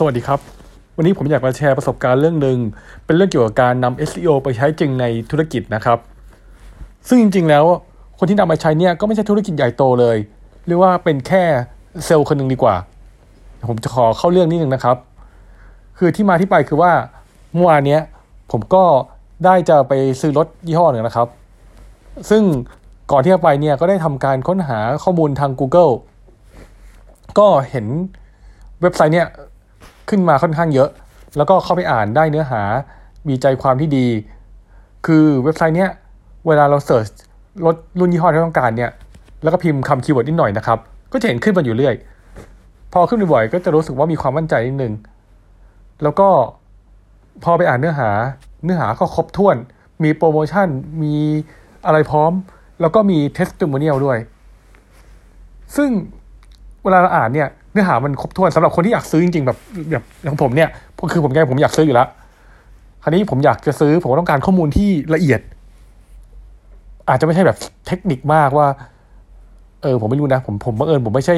สวัสดีครับ วันนี้ผมอยากมาแชร์ประสบการณ์เรื่องหนึ่งเป็นเรื่องเกี่ยวกับการนำ SEO ไปใช้จริงในธุรกิจนะครับ ซึ่งจริง ๆ แล้วคนที่นำมาใช้เนี่ยก็ไม่ใช่ธุรกิจใหญ่โตเลย เรียกว่าเป็นแค่เซลล์คนหนึ่งดีกว่า ผมจะขอเข้าเรื่องนิดนึงนะครับ คือที่มาที่ไปคือว่าเมื่อวานเนี้ยผมก็ได้จะไปซื้อรถยี่ห้อหนึ่งนะครับ ซึ่งก่อนที่จะไปเนี่ยก็ได้ทำการค้นหาข้อมูลทาง Google ก็เห็นเว็บไซต์เนี่ย ขึ้นมาค่อนข้างเยอะ แล้วก็เข้าไปอ่านได้เนื้อหา มีใจความที่ดี คือเว็บไซต์เนี้ยเวลาเรา search รถรุ่นยี่ห้อที่ต้องการเนี่ย แล้วก็พิมพ์คำ keyword นิดหน่อยนะครับ ก็จะเห็นขึ้นมาอยู่เรื่อย พอขึ้นบ่อยๆก็จะรู้สึกว่ามีความมั่นใจนิดนึง แล้วก็พอไปอ่านเนื้อหา เนื้อหาก็ครบถ้วน มีโปรโมชั่น มีอะไรพร้อม แล้วก็มีเทสติ m o เนียลด้วย ซึ่งเวลาเราอ่านเนี่ย นื้อหามันครบถ้วนสำหรับคนที่อยากซื้อจริงๆแบบแบบอย่างผมเนี่ยคือผมแกผมอยากซื้ออยู่แล้วคราวนี้ผมอยากจะซื้อผมต้องการข้อมูลที่ละเอียด อาจจะไม่ใช่แบบเทคนิคมากว่า เออ ผมไม่รู้นะ ผมผมบังเอิญผมไม่ใช่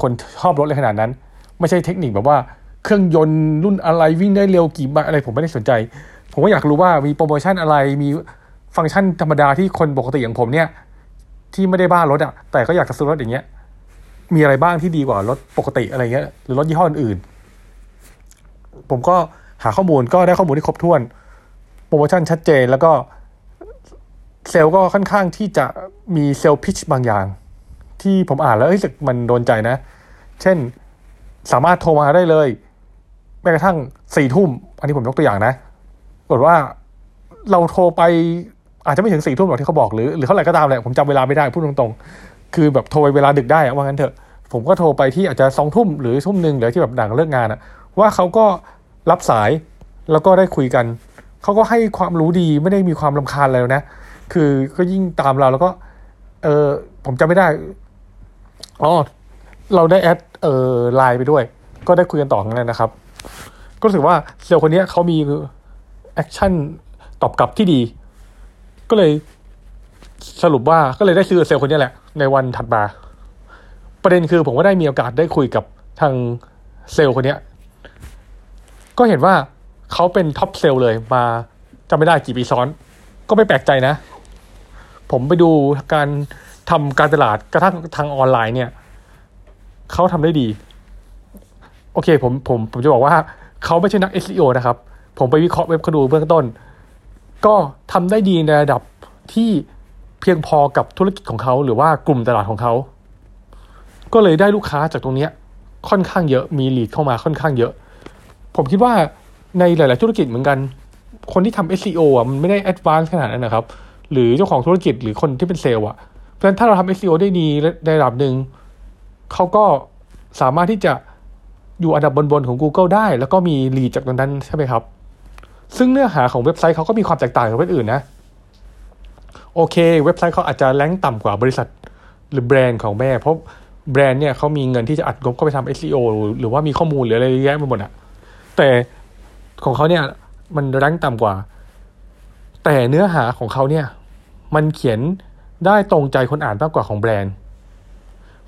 คนชอบรถเลยขนาดนั้น ไม่ใช่เทคนิคแบบว่าเครื่องยนต์รุ่นอะไรวิ่งได้เร็วกี่มาอะไร ผมไม่ได้สนใจ ผมก็อยากรู้ว่ามีโปรโมชั่นอะไรมีฟังก์ชันธรรมดาที่คนปกติอย่างผมเนี่ย ที่ไม่ได้บ้ารถอะแต่ก็อยากจะซื้อรถอย่างเงี้ย มีอะไรบ้างที่ดีกว่ารถปกติอะไรเงี้ยหรือรถยี่ห้ออื่น ผมก็หาข้อมูลก็ได้ข้อมูลที่ครบถ้วน โปรโมชั่นชัดเจนแล้วก็เซลล์ก็ค่อนข้างที่จะมีเซลล์พิชบางอย่าง ที่ผมอ่านแล้วเอ้ยมันโดนใจนะ เช่นสามารถโทรมาได้เลยแม้กระทั่งสี่ทุ่ม อันนี้ผมยกตัวอย่างนะกดว่าเราโทรไปอาจจะไม่ถึงสี่ทุ่มหรอกที่เขาบอกหรือหรือเท่าไหร่ก็ตามแหละผมจำเวลาไม่ได้พูดตรงๆ คือแบบโทรไปเวลาดึกได้ว่างั้นเถอะ ผมก็โทรไปที่อาจจะสองทุ่มหรือทุ่มหนึ่งหรือที่แบบดังเลิกงานอะว่าเขาก็รับสายแล้วก็ได้คุยกัน เขาก็ให้ความรู้ดีไม่ได้มีความลำคาญอะไรนะ คือก็ยิ่งตามเราแล้วก็ เออผมจำไม่ได้อ๋อเราได้ add เออไลน์ไปด้วย ก็ได้คุยกันต่อกันนะครับ ก็รู้สึกว่าเซลล์คนนี้เขามี action ตอบกลับที่ดี ก็เลย สรุปว่าก็เลยได้ซื้อเซลล์คนนี้แหละ ในวันถัดมา ประเด็นคือผมก็ได้มีโอกาสได้คุยกับทางเซลล์คนนี้ก็เห็นว่าเขาเป็น top sales เลยมาจำไม่ได้กี่ปีซ้อน ก็ไม่แปลกใจนะ ผมไปดูการทำการตลาดกระทั่งทางออนไลน์เนี่ยเขาทำได้ดี โอเคผมผมผมจะบอกว่าเขาไม่ใช่นัก SEO นะครับ ผมไปวิเคราะห์เว็บเขาดูเบื้องต้น ก็ทำได้ดีในระดับที่ เพียงพอกับธุรกิจของเขาหรือว่ากลุ่มตลาดของเขา ก็เลยได้ลูกค้าจากตรงนี้ค่อนข้างเยอะมีลีดเข้ามาค่อนข้างเยอะ ผมคิดว่าในหลาย ๆ ธุรกิจเหมือนกัน คนที่ทำ SEO อะมันไม่ได้ advance ขนาดนั้นนะครับ หรือเจ้าของธุรกิจหรือคนที่เป็นเซลล์อะเพราะฉะนั้นถ้าเราทำ SEO ได้ดีในระดับหนึ่งเขาก็สามารถที่จะอยู่อันดับบน ๆ ของ Google ได้ แล้วก็มี lead จากตรงนั้นใช่ไหมครับ ซึ่งเนื้อหาของเว็บไซต์เขาก็มีความแตกต่างจากเว็บอื่นนะ โอเค เว็บไซต์เขาอาจจะ rank ต่ำกว่าบริษัทหรือแบรนด์ของแม่ เพราะแบรนด์เนี่ยเขามีเงินที่จะอัดงบเข้าไปทำ SEO หรือว่ามีข้อมูลหรืออะไรเยอะแยะไปหมดอะแต่ของเขาเนี่ยมันแรงต่ำกว่า แต่เนื้อหาของเขาเนี่ย มันเขียนได้ตรงใจคนอ่านมากกว่าของแบรนด์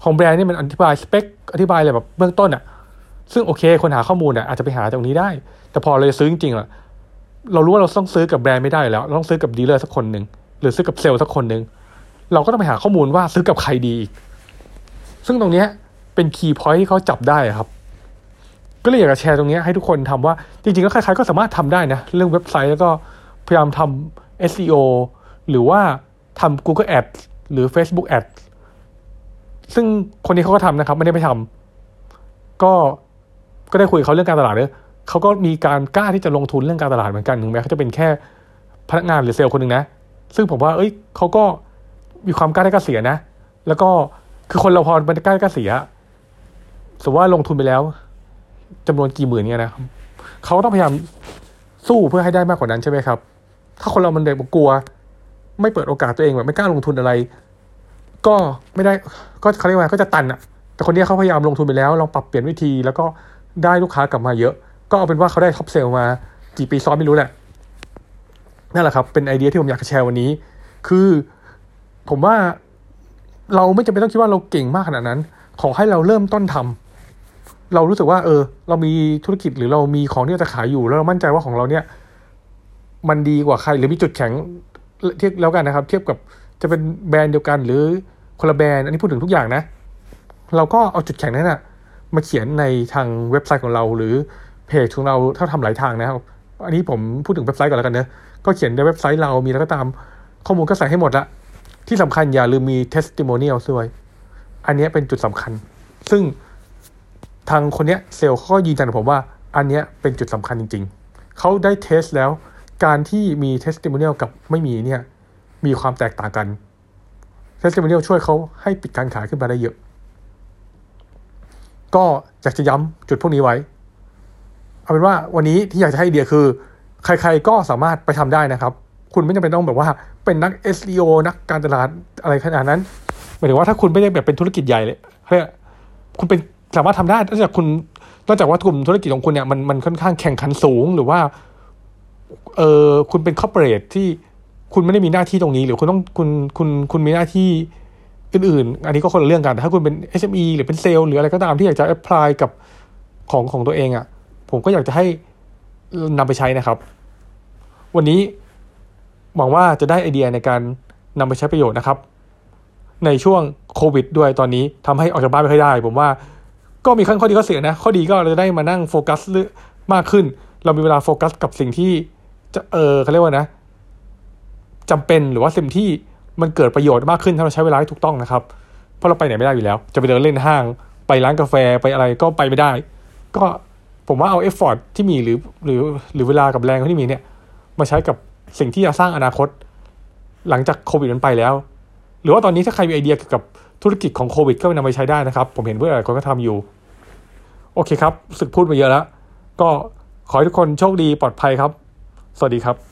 ของแบรนด์นี่มันอธิบายสเปคอธิบายอะไรแบบเบื้องต้นอะซึ่งโอเคคนหาข้อมูลอะอาจจะไปหาตรงนี้ได้ แต่พอเราจะซื้อจริงๆอะเรารู้ว่าเราต้องซื้อกับแบรนด์ไม่ได้แล้ว เราต้องซื้อกับดีลเลอร์สักคนหนึ่ง หรือซื้อกับเซลล์สักคนหนึ่งเราก็ต้องไปหาข้อมูลว่าซื้อกับใครดีอีก ซึ่งตรงนี้เป็นคีย์พอยท์ที่เขาจับได้ครับ ก็เลยอยากจะแชร์ตรงนี้ให้ทุกคนทำว่าจริงๆแล้วใครๆก็สามารถทำได้นะ เรื่องเว็บไซต์แล้วก็พยายามทำ SEO หรือว่าทำ Google Ads หรือ Facebook Ads ซึ่งคนนี้เขาก็ทำนะครับ ไม่ได้ไม่ทำก็ก็ได้คุยเขาเรื่องการตลาดเลยเขาก็มีการกล้าที่จะลงทุนเรื่องการตลาดเหมือนกันถึงแม้เขาจะเป็นแค่พนักงานหรือเซลล์คนหนึ่งนะ ซึ่งผมว่าเอ้ยเขาก็มีความกล้าได้กล้าเสียนะ แล้วก็คือคนเราพอมันกล้าได้กล้าเสียสมมติว่าลงทุนไปแล้วจำนวนกี่หมื่นเนี่ยนะเขาต้องพยายามสู้เพื่อให้ได้มากกว่านั้นใช่ไหมครับ ถ้าคนเรามันเด็กกลัว ไม่เปิดโอกาสตัวเองแบบไม่กล้าลงทุนอะไร ก็ไม่ได้ก็เขาเรียกว่าก็จะตันอะแต่คนนี้เขาพยายามลงทุนไปแล้วลองปรับเปลี่ยนวิธี แล้วก็ได้ลูกค้ากลับมาเยอะ ก็เอาเป็นว่าเขาได้ top sales มา กี่ปีซ้อนไม่รู้แหละ นั่นแหละครับ เป็นไอเดียที่ผมอยากจะแชร์วันนี้ คือผมว่าเราไม่จำเป็นต้องคิดว่าเราเก่งมากขนาดนั้น ขอให้เราเริ่มต้นทำเรารู้สึกว่า เออ เรามีธุรกิจหรือเรามีของที่จะขายอยู่ แล้วเรามั่นใจว่าของเราเนี่ย มันดีกว่าใครหรือมีจุดแข็งเทียบแล้วกันนะครับ เทียบกับจะเป็นแบรนด์เดียวกัน หรือคนละแบรนด์อันนี้พูดถึงทุกอย่างนะ เราก็เอาจุดแข็งนั้นนะมาเขียนในทางเว็บไซต์ของเรา หรือเพจของเราถ้าทำหลายทางนะครับ อันนี้ผมพูดถึงเว็บไซต์ก่อนแล้วกันเนะก็เขียนในเว็บไซต์เรามีแล้วก็ตามข้อมูลก็ใส่ให้หมดละ ที่สำคัญอย่าลืมมี testimonial ด้วย อันนี้เป็นจุดสำคัญ ซึ่งทางคนเนี้ยเซลล์เขาก็ยืนยันกับผมว่า อันเนี้ยเป็นจุดสำคัญจริง ๆ เขาได้เทสแล้ว การที่มี testimonial กับไม่มีเนี่ยมีความแตกต่างกัน testimonial ช่วยเขาให้ปิดการขายขึ้นมาได้เยอะ ก็อยากจะย้ำจุดพวกนี้ไว้ เอาเป็นว่าวันนี้ที่อยากจะให้เดียคือ ใครๆก็สามารถไปทำได้นะครับ คุณไม่จำเป็นต้องแบบว่าเป็นนัก SEO นักการตลาดอะไรขนาดนั้นหมายถึงว่าถ้าคุณไม่ได้แบบเป็นธุรกิจใหญ่เลยเฮ้ยคุณเป็นสามารถทำได้นอกจากคุณนอกจากว่ากลุ่มธุรกิจของคุณเนี่ยมันมันค่อนข้างแข่งขันสูงหรือว่าเออคุณเป็นคอร์เปอเรทที่คุณไม่ได้มีหน้าที่ตรงนี้ หรือคุณต้องคุณคุณคุณมีหน้าที่อื่นๆ อันนี้ก็คนละเรื่องกันแต่ถ้าคุณเป็น SME หรือเป็นเซลล์หรืออะไรก็ตามที่อยากจะ apply กับของของตัวเองอะ่ะ ผมก็อยากจะให้นำไปใช้นะครับ วันนี้หวังว่าจะได้ไอเดียในการนำไปใช้ประโยชน์นะครับ ในช่วงโควิด ด้วยตอนนี้ทำให้ออกจากบ้านไม่ค่อยได้ ผมว่าก็มีข้อดีข้อเสียนะ ข้อดีก็เราจะได้มานั่งโฟกัสมากขึ้น เรามีเวลาโฟกัสกับสิ่งที่จะเออเขาเรียกว่านะจำเป็นหรือว่าสิ่งที่มันเกิดประโยชน์มากขึ้นถ้าเราใช้เวลาให้ถูกต้องนะครับ เพราะเราไปไหนไม่ได้อยู่แล้ว จะไปเดินเล่นห้าง ไปร้านกาแฟไปอะไรก็ไปไม่ได้ ก็ ผมว่าเอา effort ที่มีหรือหรือหรือเวลากับแรงที่มีเนี่ยมาใช้กับสิ่งที่จะสร้างอนาคต หลังจากโควิดมันไปแล้ว หรือว่าตอนนี้ถ้าใครมีไอเดียเกี่ยวกับธุรกิจของโควิด ก็นำไปใช้ได้นะครับ ผมเห็นเพื่อนหลายคนก็ทำอยู่ โอเคครับสึกพูดมาเยอะแล้ว ก็ขอให้ทุกคนโชคดีปลอดภัยครับ สวัสดีครับ